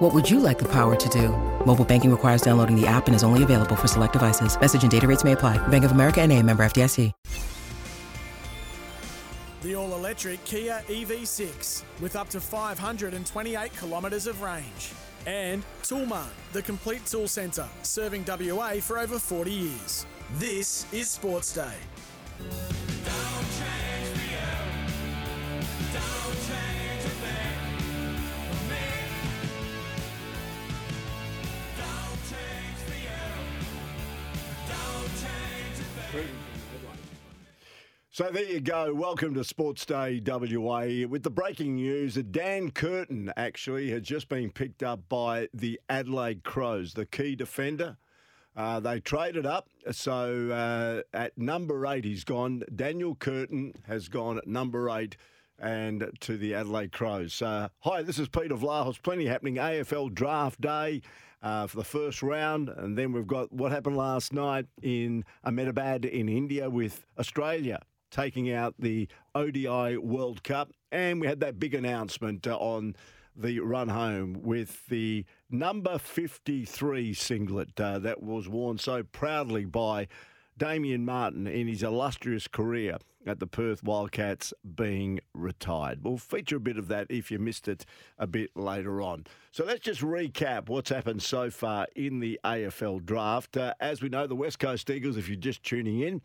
What would you like the power to do? Mobile banking requires downloading the app and is only available for select devices. Message and data rates may apply. Bank of America and a member FDIC. The all-electric Kia EV6 with up to 528 kilometres of range. And Toolmart, the complete tool centre, serving WA for over 40 years. This is Sports Day. So there you go. Welcome to Sports Day WA. With the breaking news that Dan Curtin actually had just been picked up by the Adelaide Crows, the key defender. Uh, they traded up, so uh, at number eight he's gone. Daniel Curtin has gone at number eight and to the Adelaide Crows. Uh, hi, this is Peter Vlahos. Plenty happening. AFL Draft Day uh, for the first round, and then we've got what happened last night in Ahmedabad in India with Australia taking out the ODI World Cup. And we had that big announcement uh, on the run home with the number 53 singlet uh, that was worn so proudly by Damien Martin in his illustrious career at the Perth Wildcats being retired. We'll feature a bit of that if you missed it a bit later on. So let's just recap what's happened so far in the AFL draft. Uh, as we know, the West Coast Eagles, if you're just tuning in,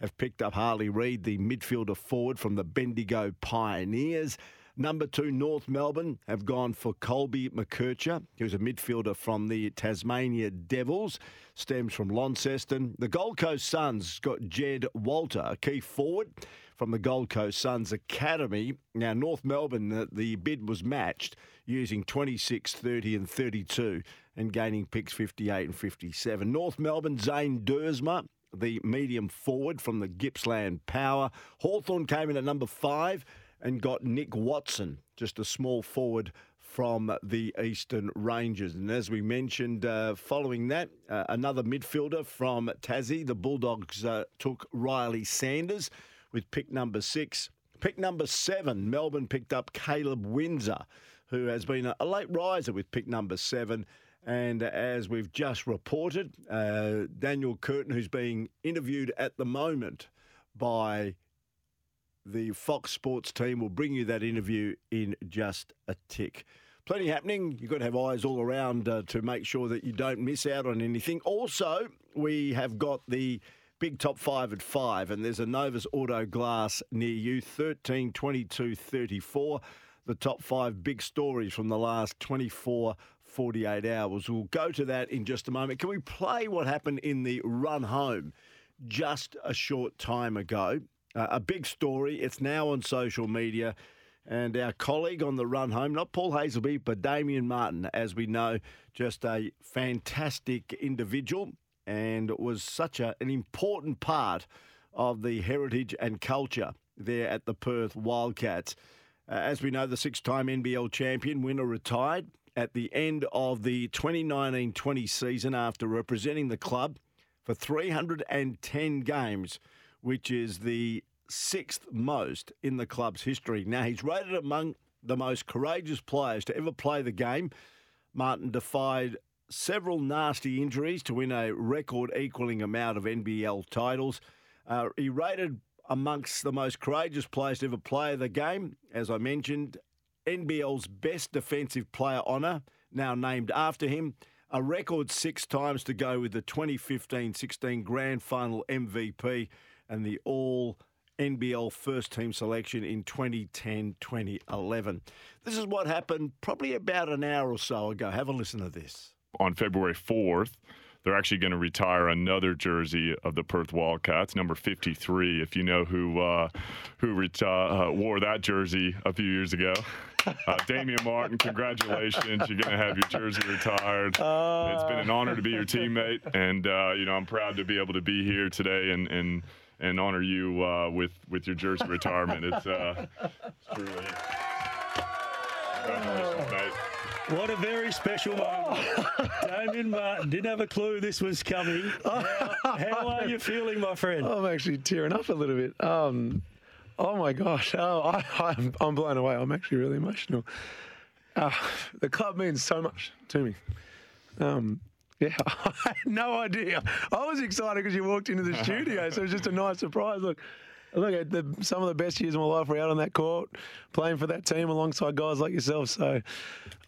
have picked up Harley Reid, the midfielder forward from the Bendigo Pioneers. Number two, North Melbourne have gone for Colby McKercher, who's a midfielder from the Tasmania Devils, stems from Launceston. The Gold Coast Suns got Jed Walter, a key forward from the Gold Coast Suns Academy. Now, North Melbourne, the, the bid was matched using 26, 30, and 32 and gaining picks 58 and 57. North Melbourne, Zane Duursma, the medium forward from the Gippsland Power. Hawthorn came in at number five and got Nick Watson, just a small forward from the Eastern Rangers. And as we mentioned, uh, following that, uh, another midfielder from Tassie, the Bulldogs uh, took Riley Sanders with pick number six. Pick number seven, Melbourne picked up Caleb Windsor, who has been a, a late riser with pick number seven. And as we've just reported, uh, Daniel Curtin, who's being interviewed at the moment by the Fox Sports team, will bring you that interview in just a tick. Plenty happening. You've got to have eyes all around uh, to make sure that you don't miss out on anything. Also, we have got the big top five at five, and there's a Novus Auto Glass near you, 13, 22, 34. The top five big stories from the last 24 48 hours. We'll go to that in just a moment. Can we play what happened in the run home just a short time ago? Uh, a big story. It's now on social media. And our colleague on the run home, not Paul Hazelby, but Damien Martin, as we know, just a fantastic individual and was such a, an important part of the heritage and culture there at the Perth Wildcats. Uh, as we know, the six time NBL champion winner retired at the end of the 2019 20 season after representing the club for 310 games, which is the sixth most in the club's history. Now, he's rated among the most courageous players to ever play the game. Martin defied several nasty injuries to win a record equaling amount of NBL titles. Uh, he rated amongst the most courageous players to ever play the game, as I mentioned, NBL's best defensive player honour, now named after him. A record six times to go with the 2015 16 Grand Final MVP and the All NBL first team selection in 2010 2011. This is what happened probably about an hour or so ago. Have a listen to this. On February 4th, they're actually going to retire another jersey of the Perth Wildcats, number 53. If you know who uh, who reti- uh, wore that jersey a few years ago, uh, Damian Martin, congratulations! You're going to have your jersey retired. Uh, it's been an honor to be your teammate, and uh, you know I'm proud to be able to be here today and and and honor you uh, with with your jersey retirement. It's, uh, it's truly. Congratulations, mate. What a very special moment. Damien Martin didn't have a clue this was coming. How, how are you feeling, my friend? I'm actually tearing up a little bit. Um, oh my gosh, oh, I, I'm, I'm blown away. I'm actually really emotional. Uh, the club means so much to me. Um, yeah, I had no idea. I was excited because you walked into the studio, so it was just a nice surprise. Look, look at the, some of the best years of my life were out on that court, playing for that team alongside guys like yourself. So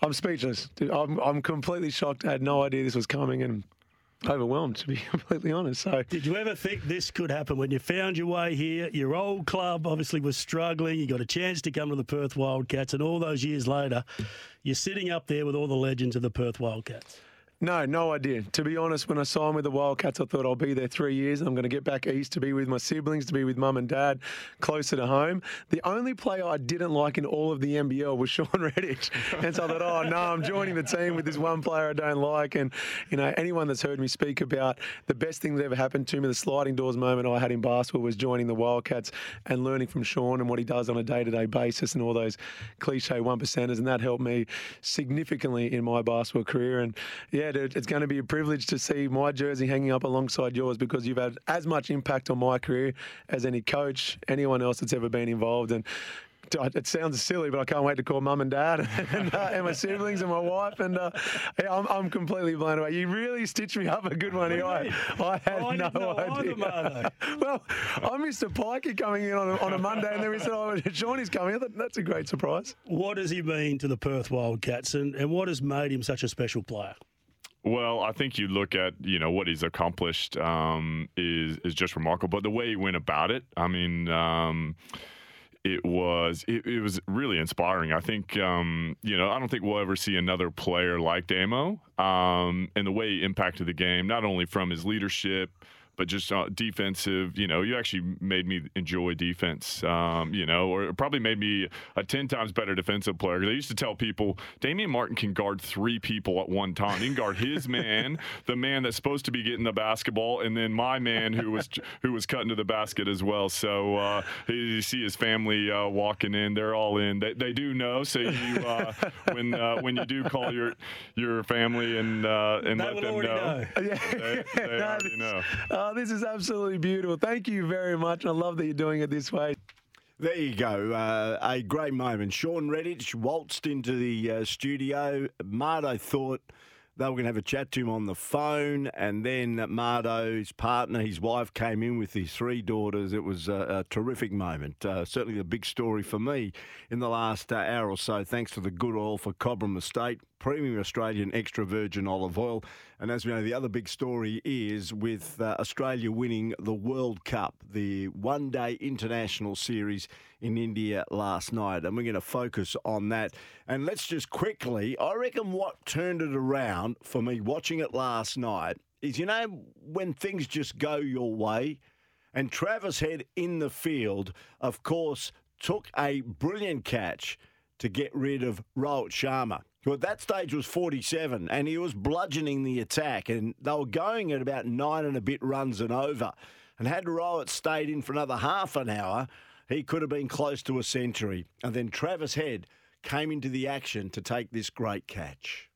I'm speechless. Dude, I'm, I'm completely shocked. I had no idea this was coming and overwhelmed, to be completely honest. So Did you ever think this could happen when you found your way here? Your old club obviously was struggling. You got a chance to come to the Perth Wildcats, and all those years later, you're sitting up there with all the legends of the Perth Wildcats. No, no idea. To be honest, when I signed with the Wildcats, I thought I'll be there three years. And I'm going to get back east to be with my siblings, to be with mum and dad, closer to home. The only player I didn't like in all of the NBL was Shawn Redhage. And so I thought, oh, no, I'm joining the team with this one player I don't like. And, you know, anyone that's heard me speak about the best thing that ever happened to me, the sliding doors moment I had in basketball was joining the Wildcats and learning from Shawn and what he does on a day to day basis and all those cliche one percenters. And that helped me significantly in my basketball career. And yeah, dude, it's going to be a privilege to see my jersey hanging up alongside yours because you've had as much impact on my career as any coach, anyone else that's ever been involved. And it sounds silly, but I can't wait to call mum and dad and, uh, and my siblings and my wife. And uh, yeah, I'm, I'm completely blown away. You really stitched me up a good one here. I, I had I no idea. either, well, I missed a Pikey coming in on a, on a Monday, and then we said, "Oh, Shawnee's coming." Thought, That's a great surprise. What does he mean to the Perth Wildcats, and, and what has made him such a special player? Well, I think you look at you know what he's accomplished um, is is just remarkable. But the way he went about it, I mean. Um, it was it, it was really inspiring. I think um, you know I don't think we'll ever see another player like Damo um, and the way he impacted the game, not only from his leadership but just uh, defensive. You know, you actually made me enjoy defense. Um, you know, or it probably made me a ten times better defensive player. Because I used to tell people, Damian Martin can guard three people at one time. He can guard his man, the man that's supposed to be getting the basketball, and then my man who was who was cutting to the basket as well. So uh, you see his family uh, walking in; they're all in. They, they do know. So you uh, when uh, when you do call your your family and uh, and They let them know, know. they, they already know. Oh, this is absolutely beautiful. Thank you very much. I love that you're doing it this way. There you go. Uh, a great moment. Shawn Redhage waltzed into the uh, studio. Mardo thought they were going to have a chat to him on the phone, and then Mardo's partner, his wife, came in with his three daughters. It was a, a terrific moment. Uh, certainly the big story for me in the last uh, hour or so, thanks to the good oil for Cobram Estate, premium Australian extra virgin olive oil. And as we know, the other big story is with uh, Australia winning the World Cup, the one day international series in India last night. And we're going to focus on that. And let's just quickly, I reckon what turned it around for me watching it last night is, you know, when things just go your way. And Travis Head in the field, of course, took a brilliant catch to get rid of Rohit Sharma, who at that stage was 47, and he was bludgeoning the attack, and they were going at about nine and a bit runs and over. And had Rohit stayed in for another half an hour, he could have been close to a century. And then Travis Head came into the action to take this great catch.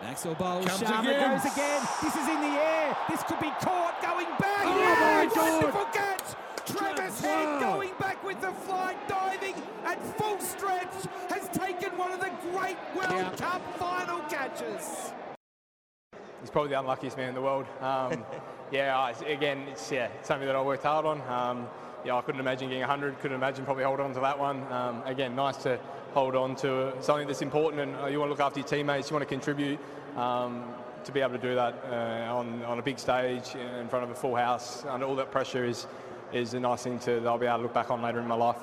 Maxwell bowls, Comes Sharma again. goes again. This is in the air. This could be caught going back. Oh, yes! my God. Wonderful catch. Travis Head going back with the flying diving at full stretch has taken one of the great World Cup final catches. he's probably the unluckiest man in the world. Um, yeah, I- again, it's yeah, something that I worked hard on. Um, yeah, I couldn't imagine getting 100. Couldn't imagine probably holding on to that one. Um, again, nice to hold on to something that's important, and uh, you want to look after your teammates. You want to contribute. Um, to be able to do that uh, on, on a big stage in front of a full house under all that pressure is is a nice thing to that I'll be able to look back on later in my life.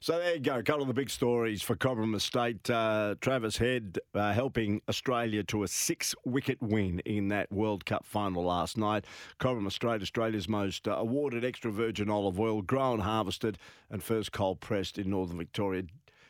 So there you go. A couple of the big stories for Cobram Estate. Uh, Travis Head uh, helping Australia to a six wicket win in that World Cup final last night. Cobram Estate, Australia's most uh, awarded extra virgin olive oil, grown, harvested, and first cold pressed in northern Victoria.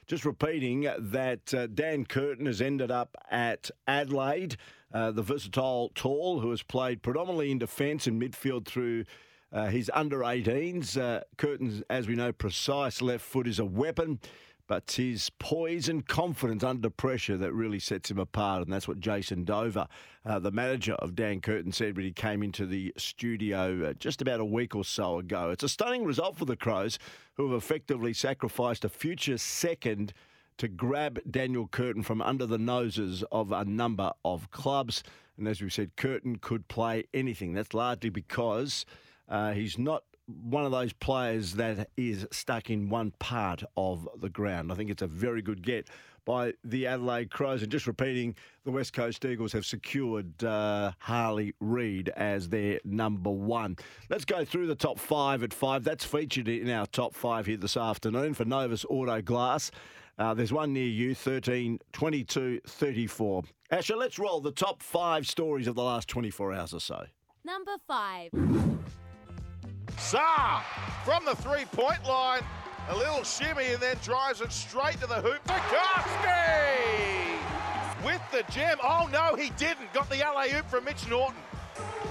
Just repeating that uh, Dan Curtin has ended up at Adelaide, uh, the versatile tall who has played predominantly in defence and midfield through Uh, his under 18s, uh, Curtin's, as we know, precise left foot is a weapon, but his poise and confidence under pressure that really sets him apart. And that's what Jason Dover, uh, the manager of Dan Curtin, said when he came into the studio uh, just about a week or so ago. It's a stunning result for the Crows, who have effectively sacrificed a future second to grab Daniel Curtin from under the noses of a number of clubs. And as we said, Curtin could play anything. That's largely because uh, he's not one of those players that is stuck in one part of the ground. I think it's a very good get by the Adelaide Crows. And just repeating, the West Coast Eagles have secured uh, Harley Reid as their number one. Let's go through the top five at five. That's featured in our top five here this afternoon for Novus Auto Glass. Uh, there's one near you, 13, 22, 34. Asher, let's roll the top five stories of the last 24 hours or so. Number five. Saar from the three point line. A little shimmy and then drives it straight to the hoop. Tarkowski with the gem. Oh no, he didn't. Got the alley hoop from Mitch Norton.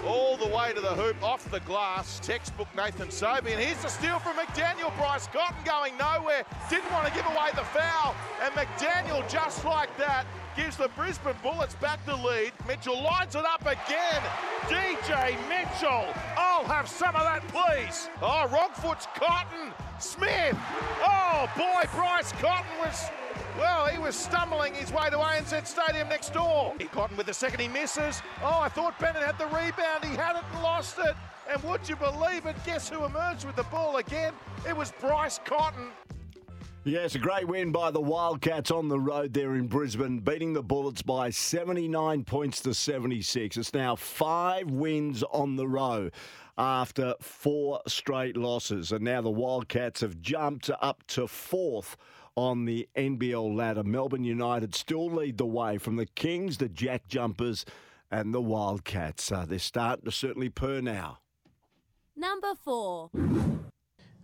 All the way to the hoop, off the glass. Textbook Nathan Sobey. And here's the steal from McDaniel. Bryce Cotton going nowhere. Didn't want to give away the foul. And McDaniel, just like that, gives the Brisbane Bullets back the lead. Mitchell lines it up again. DJ Mitchell. I'll have some of that, please. Ah, oh, Wrongfoot's Cotton. Smith. Oh, boy, Bryce Cotton was well, he was stumbling his way to ANZ Stadium next door. He Cotton with the second, he misses. Oh, I thought Bennett had the rebound. He had it and lost it. And would you believe it? Guess who emerged with the ball again? It was Bryce Cotton. Yeah, a great win by the Wildcats on the road there in Brisbane, beating the Bullets by 79 points to 76. It's now five wins on the row after four straight losses. And now the Wildcats have jumped up to fourth on the NBL ladder. Melbourne United still lead the way from the Kings, the Jack Jumpers, and the Wildcats. Uh, they're starting to certainly purr now. Number four.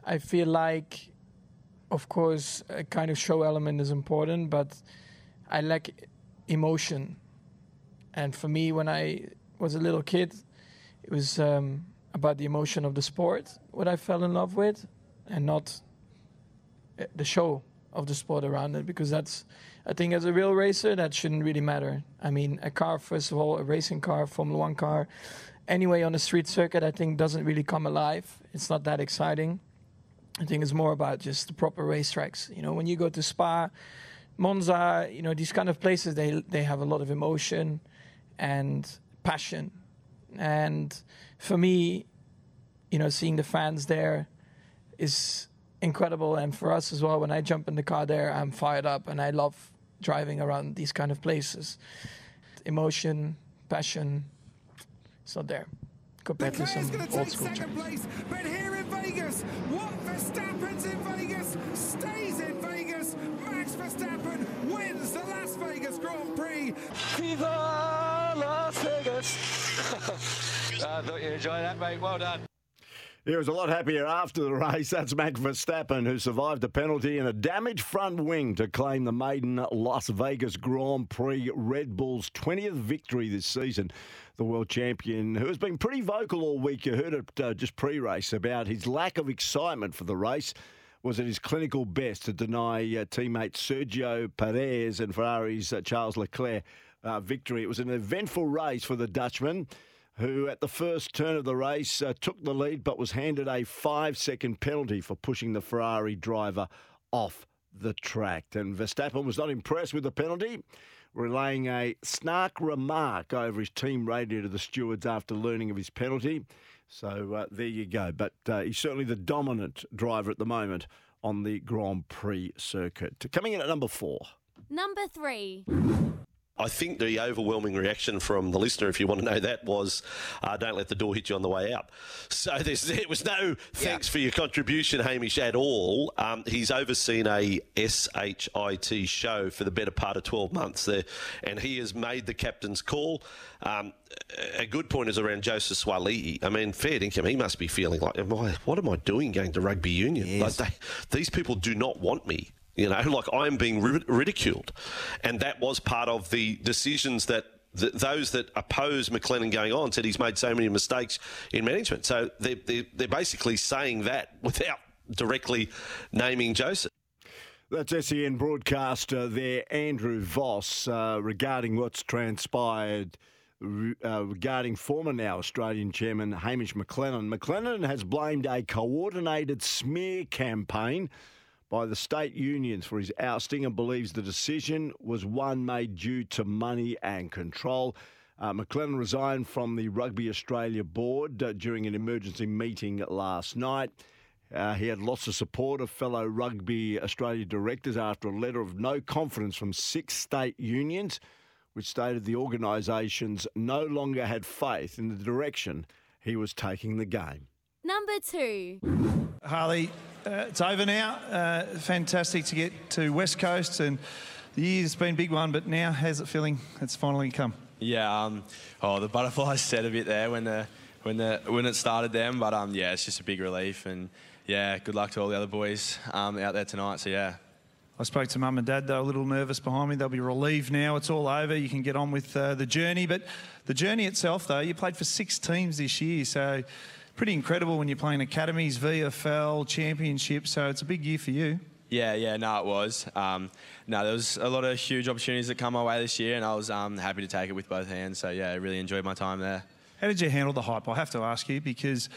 I feel like, of course, a kind of show element is important, but I lack emotion. And for me, when I was a little kid, it was um, about the emotion of the sport, what I fell in love with, and not uh, the show of the sport around it because that's I think as a real racer that shouldn't really matter. I mean, a car first of all, a racing car, Formula One car, anyway on a street circuit, I think doesn't really come alive. It's not that exciting. I think it's more about just the proper racetracks. You know, when you go to Spa, Monza, you know, these kind of places, they they have a lot of emotion and passion. And for me, you know, seeing the fans there is incredible. And for us as well, when I jump in the car there, I'm fired up and I love driving around these kind of places. Emotion, passion, it's not there compared to some old school tracks. Place, but here in Vegas, what Verstappen's in Vegas stays in Vegas. Max Verstappen wins the Las Vegas Grand Prix. Viva Las Vegas! Uh, I thought you enjoyed that, mate. Well done. He was a lot happier after the race. That's Max Verstappen, who survived a penalty and a damaged front wing to claim the maiden Las Vegas Grand Prix Red Bull's 20th victory this season. The world champion, who has been pretty vocal all week, you heard it uh, just pre race about his lack of excitement for the race. Was at his clinical best to deny uh, teammate Sergio Perez and Ferrari's uh, Charles Leclerc uh, victory. It was an eventful race for the Dutchman who at the first turn of the race uh, took the lead but was handed a five second penalty for pushing the Ferrari driver off the track. And Verstappen was not impressed with the penalty, relaying a snark remark over his team radio to the stewards after learning of his penalty. So uh, there you go. But uh, he's certainly the dominant driver at the moment on the Grand Prix circuit. Coming in at number four. Number three. I think the overwhelming reaction from the listener, if you want to know that, was uh, don't let the door hit you on the way out. So there was no thanks yeah. for your contribution, Hamish, at all. Um, he's overseen a SHIT show for the better part of 12 months there, and he has made the captain's call. Um, a good point is around Joseph Suaalii. I mean, fair income, he must be feeling like, what am I doing going to rugby union? Yes. Like they, these people do not want me. You know, like I'm being ridiculed. And that was part of the decisions that th- those that oppose McLennan going on said he's made so many mistakes in management. So they're, they're, they're basically saying that without directly naming Joseph. That's SEN broadcaster there, Andrew Voss, uh, regarding what's transpired uh, regarding former now Australian chairman Hamish McLennan. McLennan has blamed a coordinated smear campaign by the state unions for his ousting and believes the decision was one made due to money and control. Uh, McLennan resigned from the Rugby Australia board uh, during an emergency meeting last night. Uh, he had lots of support of fellow Rugby Australia directors after a letter of no confidence from six state unions which stated the organisations no longer had faith in the direction he was taking the game. Number two. Harley, uh, it's over now. Uh, fantastic to get to West Coast, and the year's been a big one, but now how's it feeling? It's finally come. Yeah, um, oh, the butterflies set a bit there when the when the when it started them, but um, yeah, it's just a big relief, and yeah, good luck to all the other boys um, out there tonight. So yeah. I spoke to mum and dad. They're a little nervous behind me. They'll be relieved now. It's all over. You can get on with uh, the journey. But the journey itself, though, you played for six teams this year. So pretty incredible when you're playing academies, VFL, championship. So it's a big year for you. Yeah, yeah, no, it was. Um, no, there was a lot of huge opportunities that come my way this year, and I was um, happy to take it with both hands. So yeah, I really enjoyed my time there. How did you handle the hype? I have to ask you because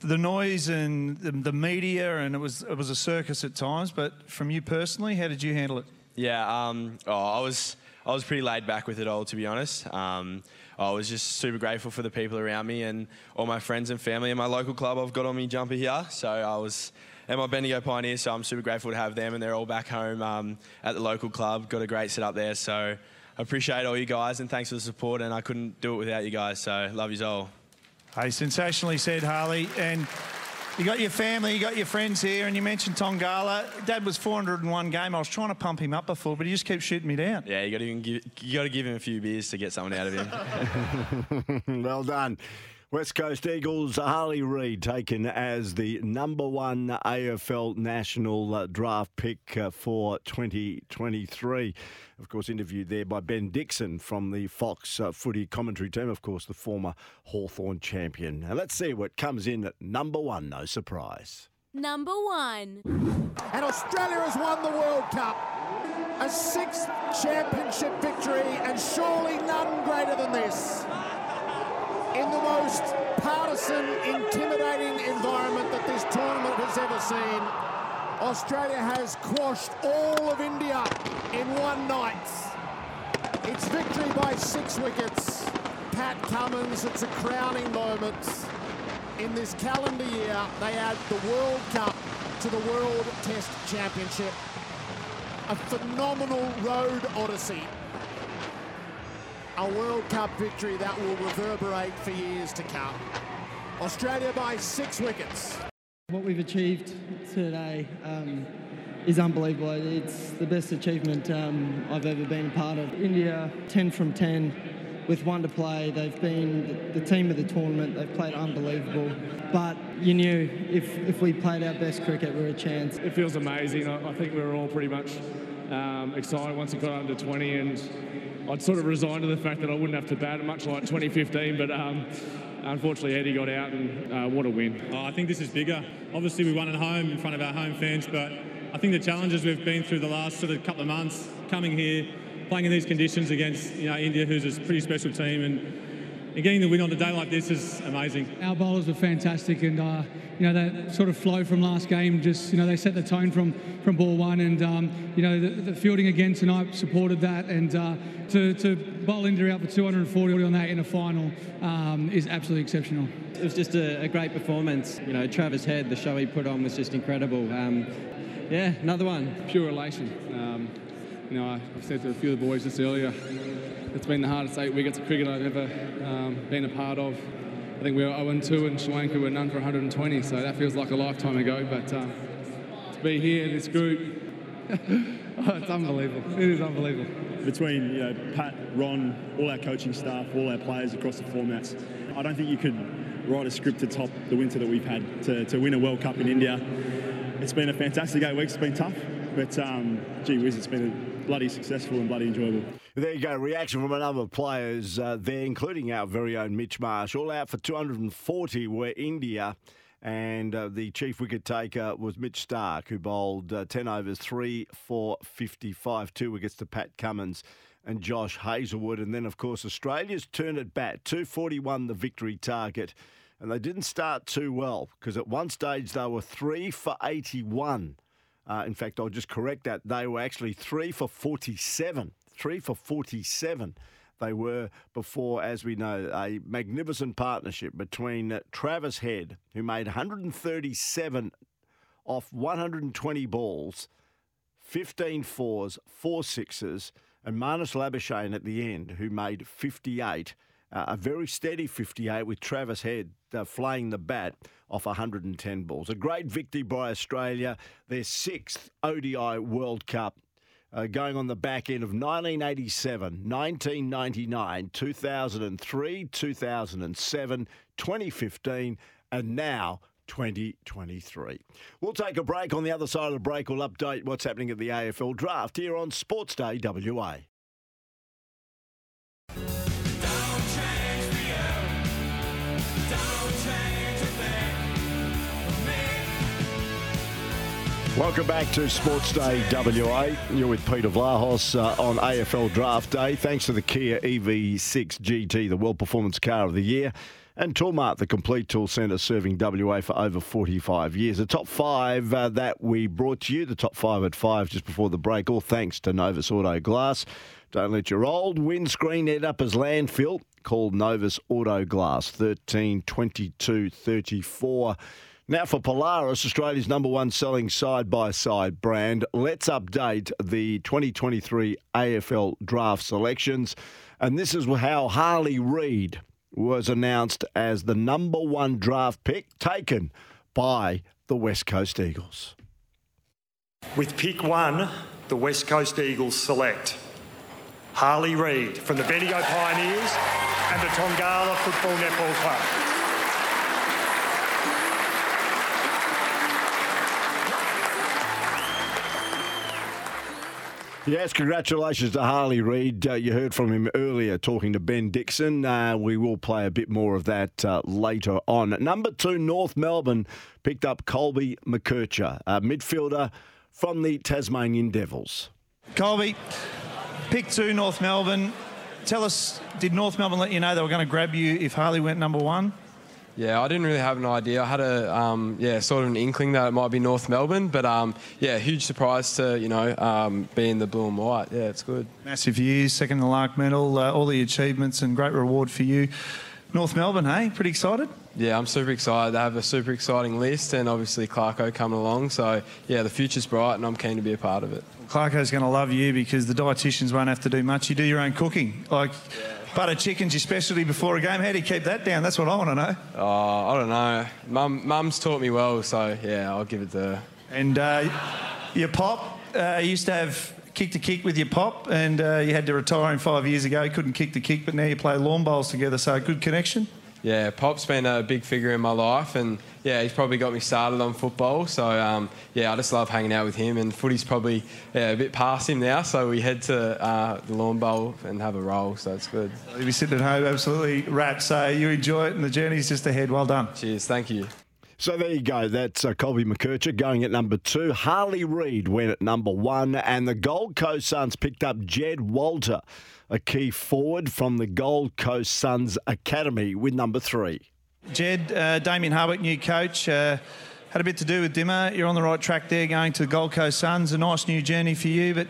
the noise and the, the, media, and it was it was a circus at times. But from you personally, how did you handle it? Yeah, um, oh, I was I was pretty laid back with it all, to be honest. Um, I was just super grateful for the people around me and all my friends and family and my local club. I've got on me jumper here, so I was and my Bendigo Pioneers. So I'm super grateful to have them, and they're all back home um, at the local club. Got a great setup there, so I appreciate all you guys and thanks for the support. And I couldn't do it without you guys, so love you all. Hey, sensationally said, Harley. And you got your family, you got your friends here, and you mentioned Tongala. Dad was 401 game. I was trying to pump him up before, but he just keeps shooting me down. Yeah, you got to give, you got to give him a few beers to get something out of him. well done. West Coast Eagles, Harley Reid taken as the number one AFL national uh, draft pick uh, for 2023. Of course, interviewed there by Ben Dixon from the Fox uh, footy commentary team, of course, the former Hawthorn champion. Now, let's see what comes in at number one, no surprise. Number one. And Australia has won the World Cup. A sixth championship victory, and surely none greater than this in the most partisan, intimidating environment that this tournament has ever seen. Australia has quashed all of India in one night. It's victory by six wickets. Pat Cummins, it's a crowning moment. In this calendar year, they add the World Cup to the World Test Championship. A phenomenal road odyssey a World Cup victory that will reverberate for years to come. Australia by six wickets. What we've achieved today um, is unbelievable. It's the best achievement um, I've ever been a part of. India, 10 from 10 with one to play. They've been the team of the tournament. They've played unbelievable. But you knew if, if we played our best cricket, we were a chance. It feels amazing. I think we were all pretty much um, excited once it got under 20 and I'd sort of resigned to the fact that I wouldn't have to bat, much like 2015. But um, unfortunately, Eddie got out, and uh, what a win! Oh, I think this is bigger. Obviously, we won at home in front of our home fans, but I think the challenges we've been through the last sort of couple of months, coming here, playing in these conditions against you know India, who's a pretty special team, and and getting the win on a day like this is amazing. Our bowlers were fantastic, and uh, you know that sort of flow from last game. Just you know they set the tone from from ball one, and um, you know the, the, fielding again tonight supported that, and uh, to, to bowl India out for 240 on that in a final um, is absolutely exceptional. It was just a, a, great performance. You know Travis Head, the show he put on was just incredible. Um, yeah, another one. Pure elation. Um, you know, I said to a few of the boys just earlier, it's been the hardest eight wickets of cricket I've ever um, been a part of. I think we were 0-2 and Sri Lanka were none for 120, so that feels like a lifetime ago. But uh, to be here, in this group, oh, it's unbelievable. It is unbelievable. Between you know, Pat, Ron, all our coaching staff, all our players across the formats, I don't think you could write a script to top the winter that we've had to, to win a World Cup in India. It's been a fantastic eight weeks. It's been tough, but um, gee whiz, it's been bloody successful and bloody enjoyable. There you go. Reaction from a number of players uh, there, including our very own Mitch Marsh. All out for 240 were India. And uh, the chief wicket taker was Mitch Starc, who bowled uh, 10 overs, 3 for 55, two wickets to Pat Cummins and Josh Hazlewood. And then, of course, Australia's turn at bat, 241 the victory target. And they didn't start too well because at one stage they were 3 for 81. Uh, in fact, I'll just correct that. They were actually 3 for 47 three for 47 they were before, as we know, a magnificent partnership between Travis Head, who made 137 off 120 balls, 15 fours, four sixes, and Marnus Labuschagne at the end, who made 58. Uh, a very steady 58 with Travis Head uh, flaying the bat off 110 balls. A great victory by Australia, their sixth ODI World Cup uh, going on the back end of 1987, 1999, 2003, 2007, 2015, and now 2023. We'll take a break. On the other side of the break, we'll update what's happening at the AFL draft here on Sports Day WA. Welcome back to Sports Day WA. You're with Peter Vlahos uh, on AFL Draft Day. Thanks to the Kia EV6 GT, the World Performance Car of the Year, and Toolmart, the complete tool centre serving WA for over 45 years. The top five uh, that we brought to you, the top five at five just before the break, all thanks to Novus Auto Glass. Don't let your old windscreen end up as landfill. Called Novus Auto Glass, 13 22 34. Now for Polaris, Australia's number one selling side by side brand, let's update the 2023 AFL draft selections. And this is how Harley Reid was announced as the number one draft pick taken by the West Coast Eagles. With pick one, the West Coast Eagles select Harley Reid from the Bendigo Pioneers and the Tongala Football Netball Club. Yes, congratulations to Harley Reid. Uh, you heard from him earlier talking to Ben Dixon. Uh, we will play a bit more of that uh, later on. Number two, North Melbourne picked up Colby McKercher, a midfielder from the Tasmanian Devils. Colby, pick two, North Melbourne. Tell us, did North Melbourne let you know they were going to grab you if Harley went number one? Yeah, I didn't really have an idea. I had a um, yeah sort of an inkling that it might be North Melbourne, but um, yeah, huge surprise to you know um, be in the blue and white. Yeah, it's good. Massive years, second in the Larke Medal, uh, all the achievements and great reward for you. North Melbourne, hey, pretty excited. Yeah, I'm super excited. They have a super exciting list, and obviously Clarko coming along. So yeah, the future's bright, and I'm keen to be a part of it. Clarko's going to love you because the dietitians won't have to do much. You do your own cooking, like. Yeah butter chicken's your specialty before a game. How do you keep that down? That's what I want to know. Oh, I don't know. Mum, Mum's taught me well, so yeah, I'll give it to her. And uh, your pop, uh, used to have kick to kick with your pop, and uh, you had to retire him five years ago. He couldn't kick the kick, but now you play lawn bowls together, so good connection. Yeah, Pop's been a big figure in my life, and yeah, he's probably got me started on football. So um, yeah, I just love hanging out with him. And footy's probably yeah, a bit past him now, so we head to uh, the lawn bowl and have a roll. So it's good. You'll be sitting at home absolutely wrapped. So you enjoy it, and the journey's just ahead. Well done. Cheers. Thank you. So there you go. That's uh, Colby McKercher going at number two. Harley Reid went at number one, and the Gold Coast Suns picked up Jed Walter a key forward from the Gold Coast Suns Academy with number three. Jed, uh, Damien Hardwick, new coach. Uh, had a bit to do with Dimma. You're on the right track there going to the Gold Coast Suns. A nice new journey for you, but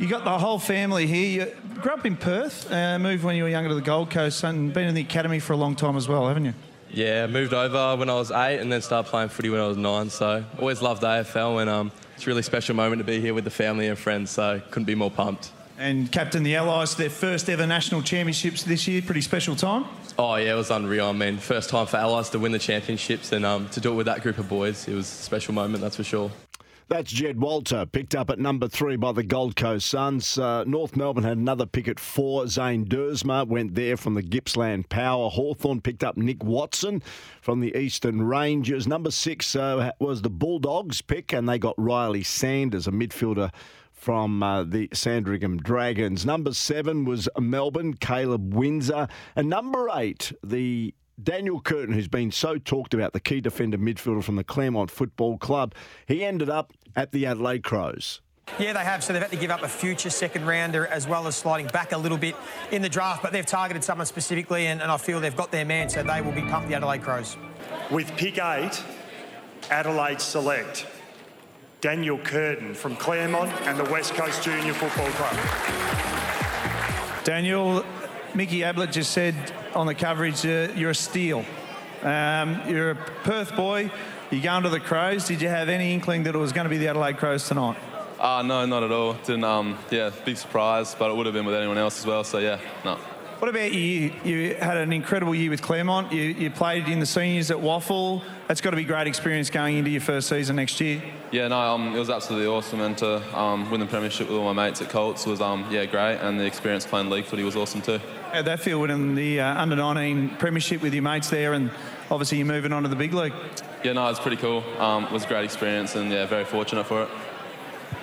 you got the whole family here. You grew up in Perth, uh, moved when you were younger to the Gold Coast, and been in the academy for a long time as well, haven't you? Yeah, moved over when I was eight and then started playing footy when I was nine. So always loved AFL and um, it's a really special moment to be here with the family and friends. So couldn't be more pumped and captain the Allies their first ever national championships this year. Pretty special time. Oh yeah, it was unreal. I mean, first time for Allies to win the championships and um, to do it with that group of boys, it was a special moment, that's for sure. That's Jed Walter, picked up at number three by the Gold Coast Suns. Uh, North Melbourne had another pick at four. Zane Duursma went there from the Gippsland Power. Hawthorn picked up Nick Watson from the Eastern Rangers. Number six uh, was the Bulldogs pick, and they got Riley Sanders, a midfielder from uh, the Sandringham Dragons. Number seven was Melbourne, Caleb Windsor. And number eight, the Daniel Curtin, who's been so talked about, the key defender midfielder from the Claremont Football Club, he ended up at the Adelaide Crows. Yeah, they have. So they've had to give up a future second rounder as well as sliding back a little bit in the draft, but they've targeted someone specifically, and, and I feel they've got their man, so they will be pumped the Adelaide Crows. With pick eight, Adelaide select Daniel Curtin from Claremont and the West Coast Junior Football Club. Daniel, Mickey Ablett just said on the coverage, uh, you're a steal. Um, you're a Perth boy. You're going to the Crows. Did you have any inkling that it was going to be the Adelaide Crows tonight? Uh, no, not at all. Didn't. Um, yeah, big surprise, but it would have been with anyone else as well. So yeah, no. What about you? You had an incredible year with Claremont. You, you played in the seniors at WAFL. That's got to be a great experience going into your first season next year. Yeah, no, um, it was absolutely awesome, and to um, win the premiership with all my mates at Colts was um, yeah great, and the experience playing league footy was awesome too. How'd that feel winning the uh, under 19 premiership with your mates there, and obviously you're moving on to the big league? Yeah, no, it's pretty cool. Um, it was a great experience, and yeah, very fortunate for it.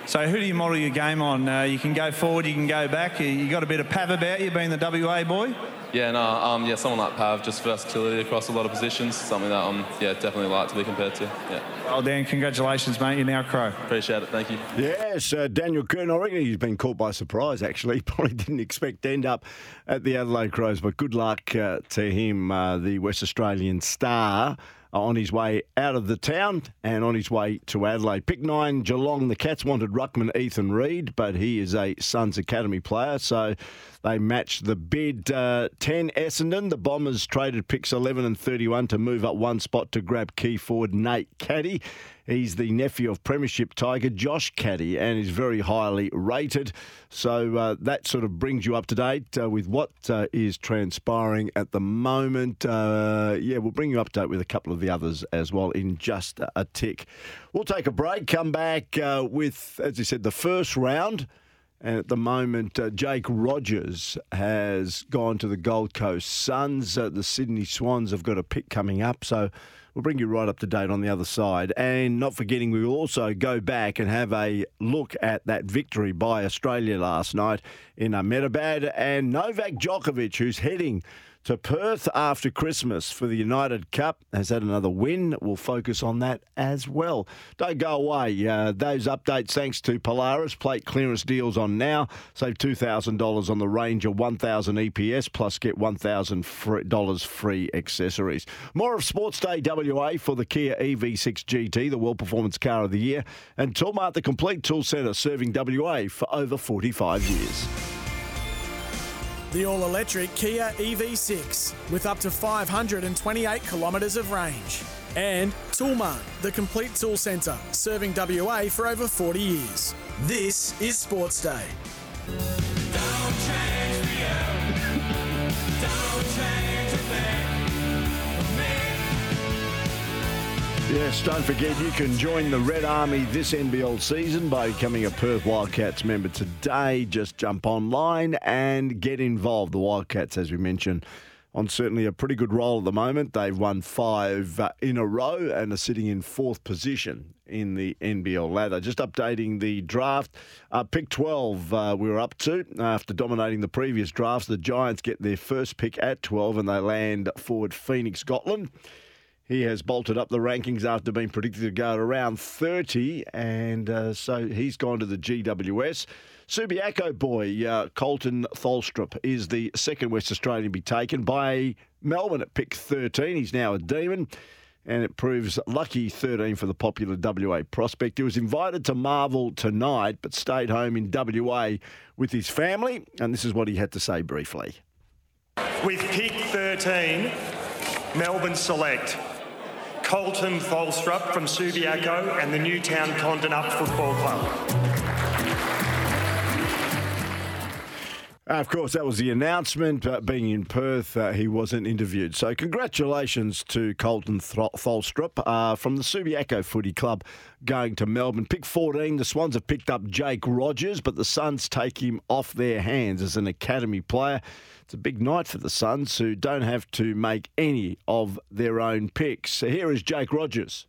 So who do you model your game on? Uh, you can go forward, you can go back. You got a bit of pav about you, being the WA boy. Yeah, no, um, yeah, someone like Pav, just versatility across a lot of positions, something that I'm, yeah, definitely like to be compared to. Yeah. Well, Dan, congratulations, mate. You're now Crow. Appreciate it. Thank you. Yes, uh, Daniel Curtin. I reckon he's been caught by surprise, actually. Probably didn't expect to end up at the Adelaide Crows, but good luck uh, to him, uh, the West Australian star. uh, On his way out of the town and on his way to Adelaide. Pick nine, Geelong. The Cats wanted Ruckman Ethan Read, but he is a Suns Academy player, so they matched the bid. Uh, 10, Essendon. The Bombers traded picks 11 and 31 to move up one spot to grab key forward Nate Caddy. He's the nephew of Premiership Tiger Josh Caddy and is very highly rated. So uh, that sort of brings you up to date uh, with what uh, is transpiring at the moment. Uh, yeah, we'll bring you up to date with a couple of the others as well in just a tick. We'll take a break, come back uh, with, as you said, the first round. And at the moment, uh, Jake Rogers has gone to the Gold Coast Suns. Uh, the Sydney Swans have got a pick coming up. So we'll bring you right up to date on the other side. And not forgetting, we will also go back and have a look at that victory by Australia last night in Ahmedabad. And Novak Djokovic, who's heading to Perth after Christmas for the United Cup. Has had another win. We'll focus on that as well. Don't go away. Uh, those updates thanks to Polaris. Plate clearance deals on now. Save $2,000 on the Ranger 1000 EPS plus get $1,000 free accessories. More of Sports Day WA for the Kia EV6 GT, the World Performance Car of the Year, and Toolmart, the complete tool centre serving WA for over 45 years. The all electric Kia EV6 with up to 528 kilometres of range. And Toolmart, the complete tool centre, serving WA for over 40 years. This is Sports Day. Yes, don't forget you can join the Red Army this NBL season by becoming a Perth Wildcats member today. Just jump online and get involved. The Wildcats, as we mentioned, on certainly a pretty good roll at the moment. They've won five uh, in a row and are sitting in fourth position in the NBL ladder. Just updating the draft. Uh, pick 12, uh, we were up to after dominating the previous drafts. The Giants get their first pick at 12 and they land forward Phoenix Gothard. He has bolted up the rankings after being predicted to go at around 30, and uh, so he's gone to the GWS. Subiaco boy uh, Koltyn Tholstrup is the second West Australian to be taken by Melbourne at pick 13. He's now a demon. And it proves lucky 13 for the popular WA prospect. He was invited to Marvel tonight, but stayed home in WA with his family. And this is what he had to say briefly. With pick 13, Melbourne select Koltyn Tholstrup from Subiaco and the Newtown Condingup Football Club. Uh, Of course, that was the announcement. Uh, being in Perth, uh, he wasn't interviewed. So, congratulations to Koltyn Thro- Tholstrup uh, from the Subiaco Footy Club going to Melbourne. Pick 14, the Swans have picked up Jake Rogers, but the Suns take him off their hands as an academy player. It's a big night for the Suns, who don't have to make any of their own picks. So, here is Jake Rogers.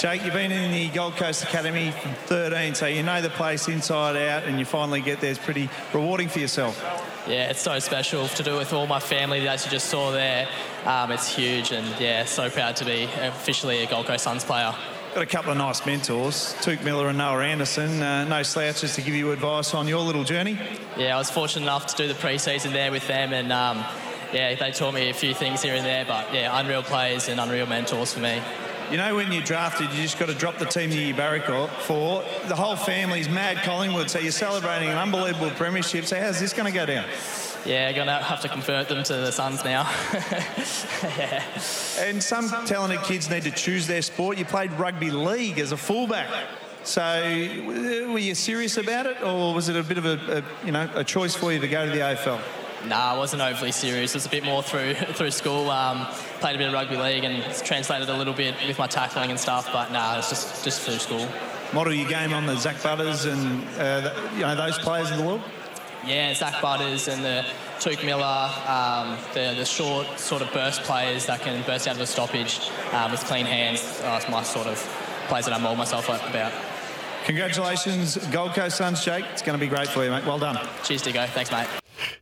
Jake, you've been in the Gold Coast Academy from 13, so you know the place inside out, and you finally get there. It's pretty rewarding for yourself. Yeah, it's so special to do it with all my family that you just saw there. Um, it's huge, and yeah, so proud to be officially a Gold Coast Suns player. Got a couple of nice mentors, Touk Miller and Noah Anderson. Uh, no slouches to give you advice on your little journey. Yeah, I was fortunate enough to do the pre-season there with them, and um, yeah, they taught me a few things here and there. But yeah, unreal players and unreal mentors for me. You know, when you're drafted, you just got to drop the team that you barrack for. The whole family's mad Collingwood, so you're celebrating an unbelievable premiership. So how's this going to go down? Yeah, gonna have to convert them to the Suns now. yeah. And some talented kids need to choose their sport. You played rugby league as a fullback. So, were you serious about it, or was it a bit of a, a you know a choice for you to go to the AFL? Nah, I wasn't overly serious. It was a bit more through through school. Um, played a bit of rugby league and translated a little bit with my tackling and stuff. But nah, it's just just through school. Model your game on the Zach Butters and uh, you know those players in the world. Yeah, Zach Butters and the Touk Miller, um, the, the short sort of burst players that can burst out of a stoppage um, with clean hands. Uh, it's my sort of players that I mould myself up about. Congratulations, Gold Coast Suns, Jake. It's going to be great for you, mate. Well done. Cheers, Diggo. Thanks, mate.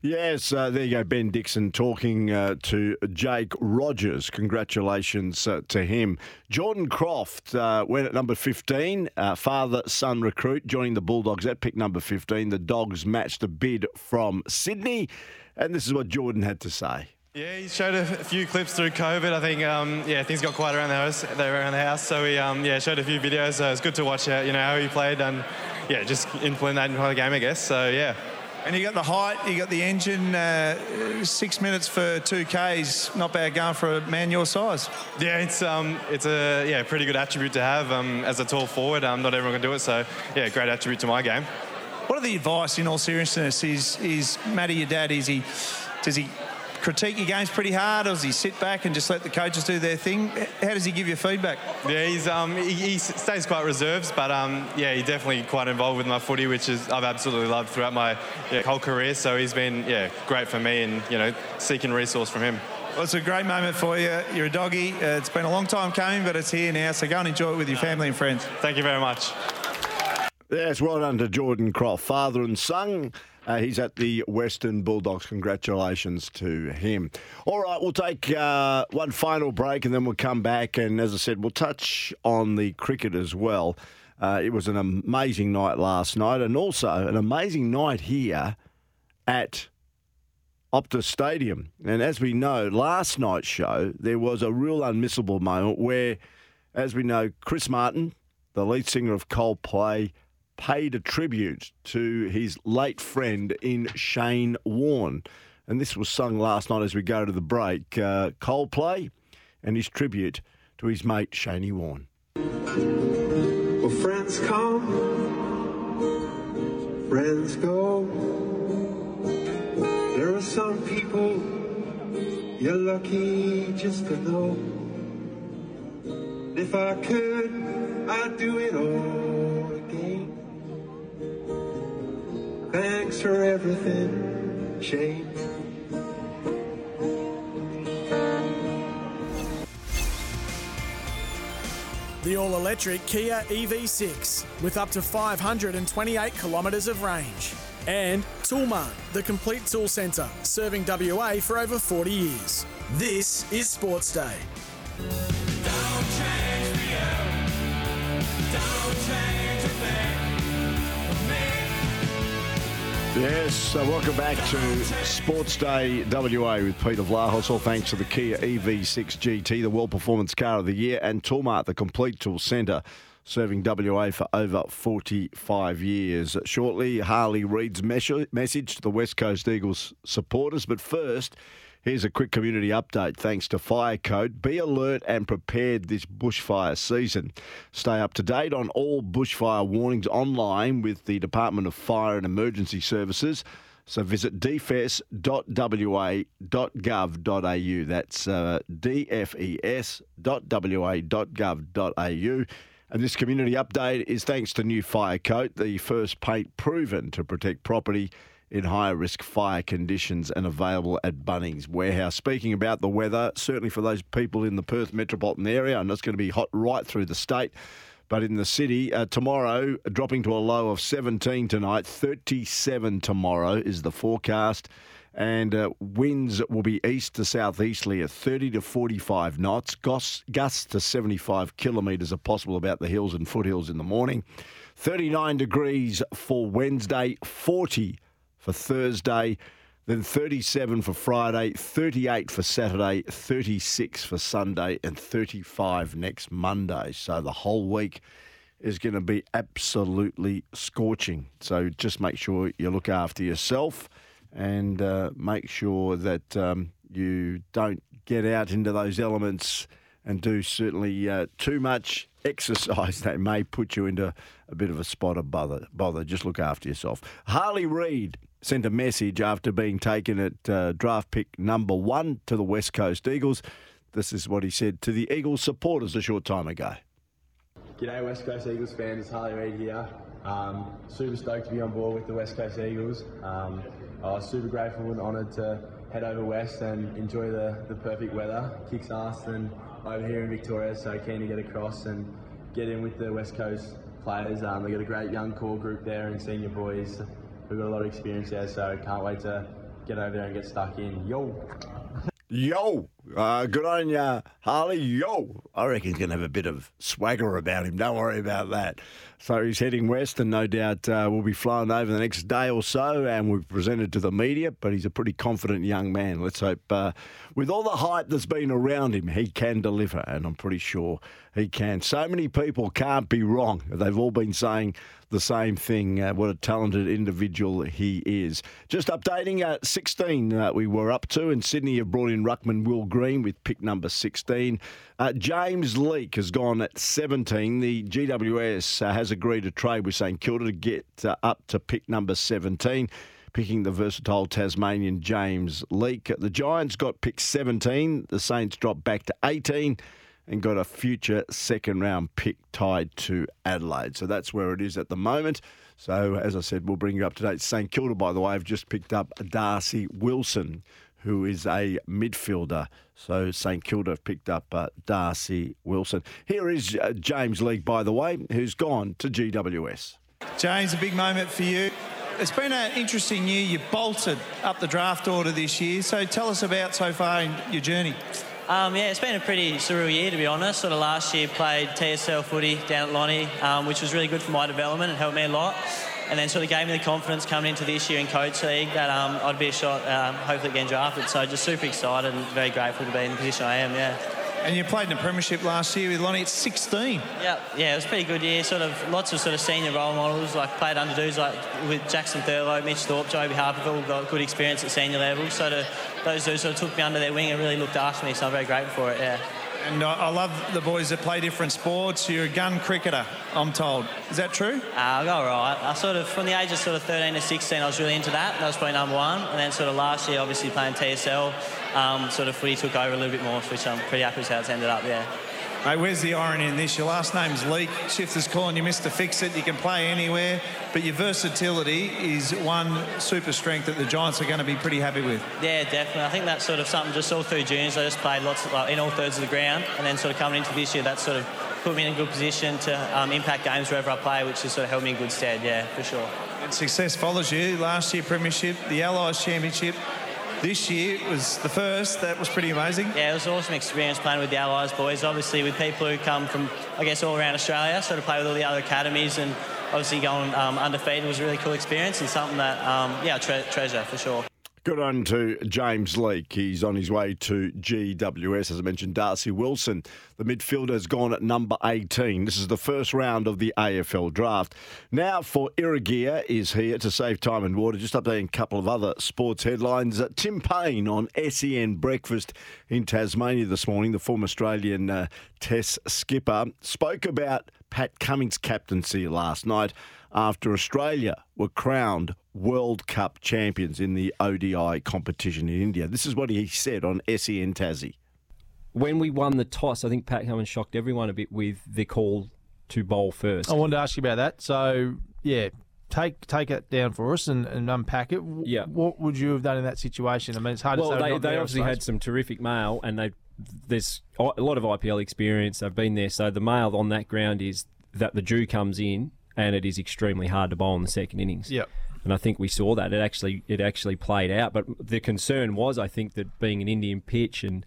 Yes, uh, there you go. Ben Dixon talking uh, to Jake Rogers. Congratulations uh, to him. Jordan Croft uh, went at number 15, uh, father son recruit, joining the Bulldogs at pick number 15. The Dogs matched a bid from Sydney, and this is what Jordan had to say. Yeah, he showed a few clips through COVID. I think, um, yeah, things got quiet around the house. They were around the house, so we, um, yeah, showed a few videos. So it was good to watch, uh, you know, how he played and, yeah, just implement that into the game, I guess. So yeah. And you got the height, you got the engine. Uh, six minutes for two Ks, not bad going for a man your size. Yeah, it's um, it's a yeah pretty good attribute to have um, as a tall forward. Um, not everyone can do it, so yeah, great attribute to my game. What are the advice, in all seriousness, is is Matty your dad? Is he does he critique your games pretty hard, or does he sit back and just let the coaches do their thing? How does he give you feedback? Yeah, he's um, he, he stays quite reserved, but um, yeah, he's definitely quite involved with my footy, which is I've absolutely loved throughout my yeah, whole career. So he's been yeah great for me, and you know seeking resource from him. Well, it's a great moment for you. You're a doggy. Uh, it's been a long time coming, but it's here now. So go and enjoy it with your family and friends. Thank you very much. Yes, well done to Jordan Croft, father and son. Uh, he's at the Western Bulldogs. Congratulations to him. All right, we'll take uh, one final break and then we'll come back. And as I said, we'll touch on the cricket as well. Uh, it was an amazing night last night and also an amazing night here at Optus Stadium. And as we know, last night's show, there was a real unmissable moment where, as we know, Chris Martin, the lead singer of Coldplay, paid a tribute to his late friend in Shane Warne. And this was sung last night as we go to the break. Uh, Coldplay and his tribute to his mate Shaney Warne. Well, friends come, friends go. There are some people you're lucky just to know. If I could, I'd do it all Thanks for everything, Shane. The all electric Kia EV6 with up to 528 kilometres of range. And Toolmart, the complete tool centre, serving WA for over 40 years. This is Sports Day. Yes, so welcome back to Sports Day WA with Peter Vlahos. All thanks to the Kia EV6 GT, the World Performance Car of the Year, and Toolmart, the complete tool centre, serving WA for over 45 years. Shortly, Harley Reid's message to the West Coast Eagles supporters. But first, Here's a quick community update thanks to Fire Code. Be alert and prepared this bushfire season. Stay up to date on all bushfire warnings online with the Department of Fire and Emergency Services. So visit dfes.wa.gov.au. That's uh, dfes.wa.gov.au. And this community update is thanks to New Fire Coat, the first paint proven to protect property in higher risk fire conditions and available at Bunnings Warehouse. Speaking about the weather, certainly for those people in the Perth metropolitan area, and it's going to be hot right through the state. But in the city, uh, tomorrow dropping to a low of 17 tonight, 37 tomorrow is the forecast. And uh, winds will be east to southeasterly at 30 to 45 knots. Gusts, gusts to 75 kilometres are possible about the hills and foothills in the morning. 39 degrees for Wednesday, 40 for Thursday, then 37 for Friday, 38 for Saturday, 36 for Sunday, and 35 next Monday. So the whole week is going to be absolutely scorching. So just make sure you look after yourself and uh, make sure that um, you don't get out into those elements and do certainly uh, too much exercise that may put you into a bit of a spot of bother. Bother. Just look after yourself. Harley Reid sent a message after being taken at uh, draft pick number one to the West Coast Eagles. This is what he said to the Eagles supporters a short time ago. G'day West Coast Eagles fans, it's Harley Reid here. Um, super stoked to be on board with the West Coast Eagles. Um, I was super grateful and honoured to head over west and enjoy the, the perfect weather. Kicks ass and over here in Victoria, so keen to get across and get in with the West Coast players. Um, they've got a great young core group there and senior boys who've got a lot of experience there, so can't wait to get over there and get stuck in. Yo! Yo, uh, good on ya, Harley. Yo, I reckon he's going to have a bit of swagger about him. Don't worry about that. So he's heading west, and no doubt uh, will be flying over the next day or so, and we've presented to the media. But he's a pretty confident young man. Let's hope, uh, with all the hype that's been around him, he can deliver, and I'm pretty sure he can. So many people can't be wrong. They've all been saying the same thing. Uh, what a talented individual he is. Just updating at 16, uh, we were up to, and Sydney have brought in Ruckman Will Green with pick number 16. Uh, James Leake has gone at 17. The GWS uh, has agreed to trade with St Kilda to get uh, up to pick number 17 picking the versatile Tasmanian James Leake. The Giants got pick 17. The Saints dropped back to 18 and got a future second round pick tied to Adelaide. So that's where it is at the moment. So, as I said, we'll bring you up to date. St Kilda, by the way, have just picked up Darcy Wilson, who is a midfielder. So, St Kilda have picked up uh, Darcy Wilson. Here is uh, James Leake, by the way, who's gone to GWS. James, a big moment for you. It's been an interesting year. You bolted up the draft order this year. So tell us about so far in your journey. Um, yeah, it's been a pretty surreal year to be honest. Sort of last year played TSL footy down at Lonnie, um, which was really good for my development and helped me a lot. And then sort of gave me the confidence coming into this year in Coates League that um, I'd be a shot, um, hopefully getting drafted. So just super excited and very grateful to be in the position I am. Yeah. And you played in the premiership last year with Lonnie at 16. Yeah, yeah, it was a pretty good year. Sort of lots of sort of senior role models, like played under dudes like with Jackson Thurlow, Mitch Thorp, Joby Harperville, got good experience at senior level. So to, those dudes sort of took me under their wing and really looked after me. So I'm very grateful for it. Yeah. And I I love the boys that play different sports. You're a gun cricketer, I'm told. Is that true? Uh, all right. I sort of, from the age of sort of 13 to 16, I was really into that. That was probably number one. And then sort of last year, obviously playing TSL, um, sort of footy took over a little bit more, which I'm pretty happy with how it's ended up, yeah. Mate, where's the irony in this? Your last name's Leake. Shifters calling you Mr. Fix It. You can play anywhere, but your versatility is one super strength that the Giants are going to be pretty happy with. Yeah, definitely. I think that's sort of something just all through juniors. I just played lots of, like, in all thirds of the ground, and then sort of coming into this year, that sort of put me in a good position to um, impact games wherever I play, which has sort of held me in good stead. Yeah, for sure. And success follows you. Last year, Premiership, the Allies Championship. This year was the first. That was pretty amazing. Yeah, it was an awesome experience playing with the Allies boys. Obviously, with people who come from, I guess, all around Australia, sort of play with all the other academies, and obviously going um, undefeated was a really cool experience and something that, um, yeah, tre- treasure for sure. Good on to James Leake. He's on his way to GWS. As I mentioned, Darcy Wilson, the midfielder, has gone at number 18. This is the first round of the AFL draft. Now for Irrigear is here to save time and water. Just updating a couple of other sports headlines. Uh, Tim Paine on SEN Breakfast in Tasmania this morning, the former Australian uh, Test skipper, spoke about Pat Cummins' captaincy last night after Australia were crowned World Cup champions in the ODI competition in India. This is what he said on SEN Tassie. When we won the toss, I think Pat Cummins shocked everyone a bit with the call to bowl first. I wanted to ask you about that. So, yeah, take take it down for us and, and unpack it. Yeah. What would you have done in that situation? I mean, it's hard well, to say. they, they obviously suppose. had some terrific mail, and they there's a lot of IPL experience. They've been there, so the mail on that ground is that the dew comes in, and it is extremely hard to bowl in the second innings. Yep. And I think we saw that it actually it actually played out. But the concern was, I think, that being an Indian pitch and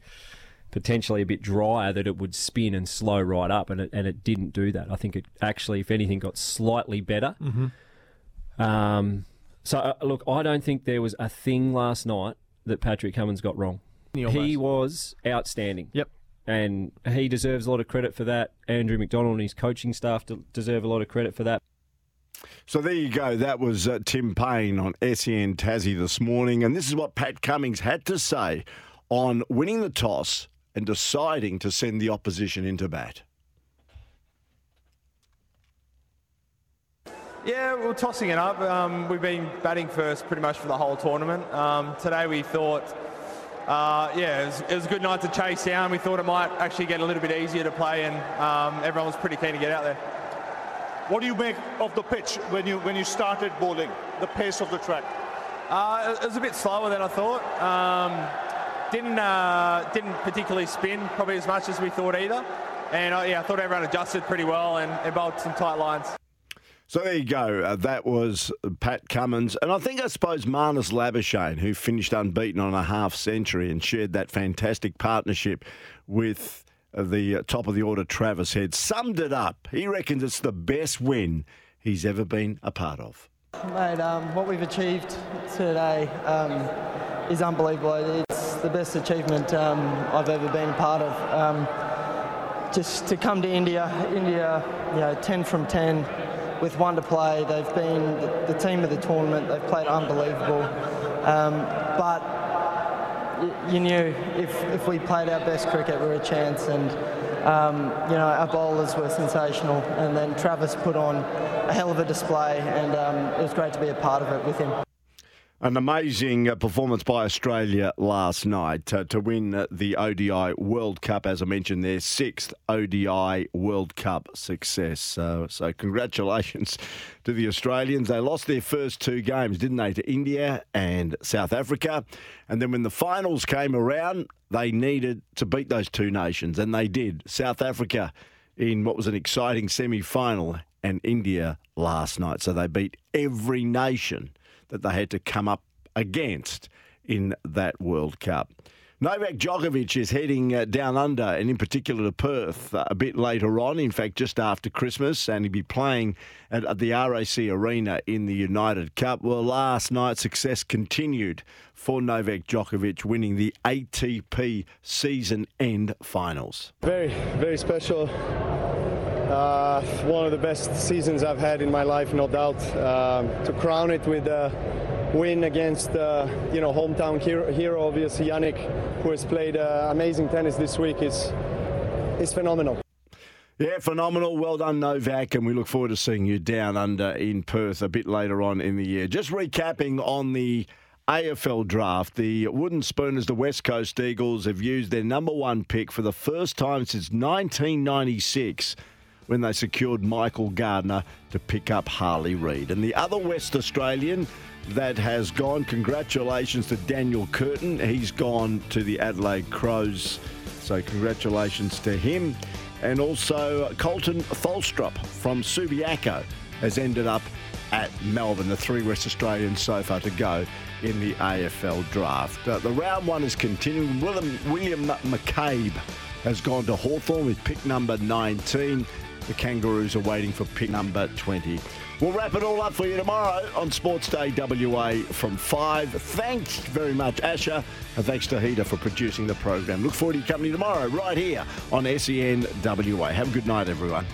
potentially a bit drier, that it would spin and slow right up, and it and it didn't do that. I think it actually, if anything, got slightly better. Mhm. Um, so uh, look, I don't think there was a thing last night that Patrick Cummins got wrong. He He was outstanding. Yep. And he deserves a lot of credit for that. Andrew McDonald and his coaching staff deserve a lot of credit for that. So there you go. That was uh, Tim Paine on SEN Tassie this morning. And this is what Pat Cummins had to say on winning the toss and deciding to send the opposition into bat. Yeah, we're tossing it up. Um, we've been batting first pretty much for the whole tournament. Um, today we thought, uh, yeah, it was, it was a good night to chase down. We thought it might actually get a little bit easier to play, and um, everyone was pretty keen to get out there. What do you make of the pitch when you when you started bowling? The pace of the track. Uh, it was a bit slower than I thought. Um, didn't uh, didn't particularly spin probably as much as we thought either. And uh, yeah, I thought everyone adjusted pretty well and, and bowled some tight lines. So there you go. Uh, that was Pat Cummins. And I think, I suppose, Marnus Labuschagne, who finished unbeaten on a half century and shared that fantastic partnership with uh, the uh, top of the order, Travis Head, summed it up. He reckons it's the best win he's ever been a part of. Mate, um, what we've achieved today um, is unbelievable. It's the best achievement um, I've ever been a part of. Um, just to come to India, India, you know, 10 from 10 with one to play. They've been the, team of the tournament. They've played unbelievable. Um, but you knew if, if we played our best cricket, we were a chance. And um, you know, our bowlers were sensational. And then Travis put on a hell of a display, and um, it was great to be a part of it with him. An amazing uh, performance by Australia last night uh, to win the ODI World Cup, as I mentioned, their sixth ODI World Cup success. Uh, so, congratulations to the Australians. They lost their first two games, didn't they, to India and South Africa. And then when the finals came around, they needed to beat those two nations, and they did. South Africa in what was an exciting semi final, and India last night. So, they beat every nation that they had to come up against in that World Cup. Novak Djokovic is heading uh, down under, and in particular to Perth, uh, a bit later on. In fact, just after Christmas, and he'll be playing at, at the RAC Arena in the United Cup. Well, last night success continued for Novak Djokovic, winning the ATP season end finals. Very, very special. Uh, one of the best seasons I've had in my life, no doubt. Um, to crown it with a win against, uh, you know, hometown hero, hero, obviously Jannik, who has played uh, amazing tennis this week, is is phenomenal. Yeah, phenomenal. Well done, Novak, and we look forward to seeing you down under in Perth a bit later on in the year. Just recapping on the AFL draft, the Wooden Spooners, the West Coast Eagles, have used their number one pick for the first time since 1996 when they secured Michael Gardiner to pick up Harley Reid. And the other West Australian that has gone, congratulations to Daniel Curtin. He's gone to the Adelaide Crows. So congratulations to him. And also Koltyn Tholstrup from Subiaco has ended up at Melbourne, the three West Australians so far to go in the AFL draft. Uh, the round one is continuing. William, William McCabe has gone to Hawthorn with pick number 19. The Kangaroos are waiting for pick number 20. We'll wrap it all up for you tomorrow on Sports Day WA from 5. Thanks very much, Asher, and thanks to Heater for producing the program. Look forward to your company tomorrow right here on SEN WA. Have a good night, everyone.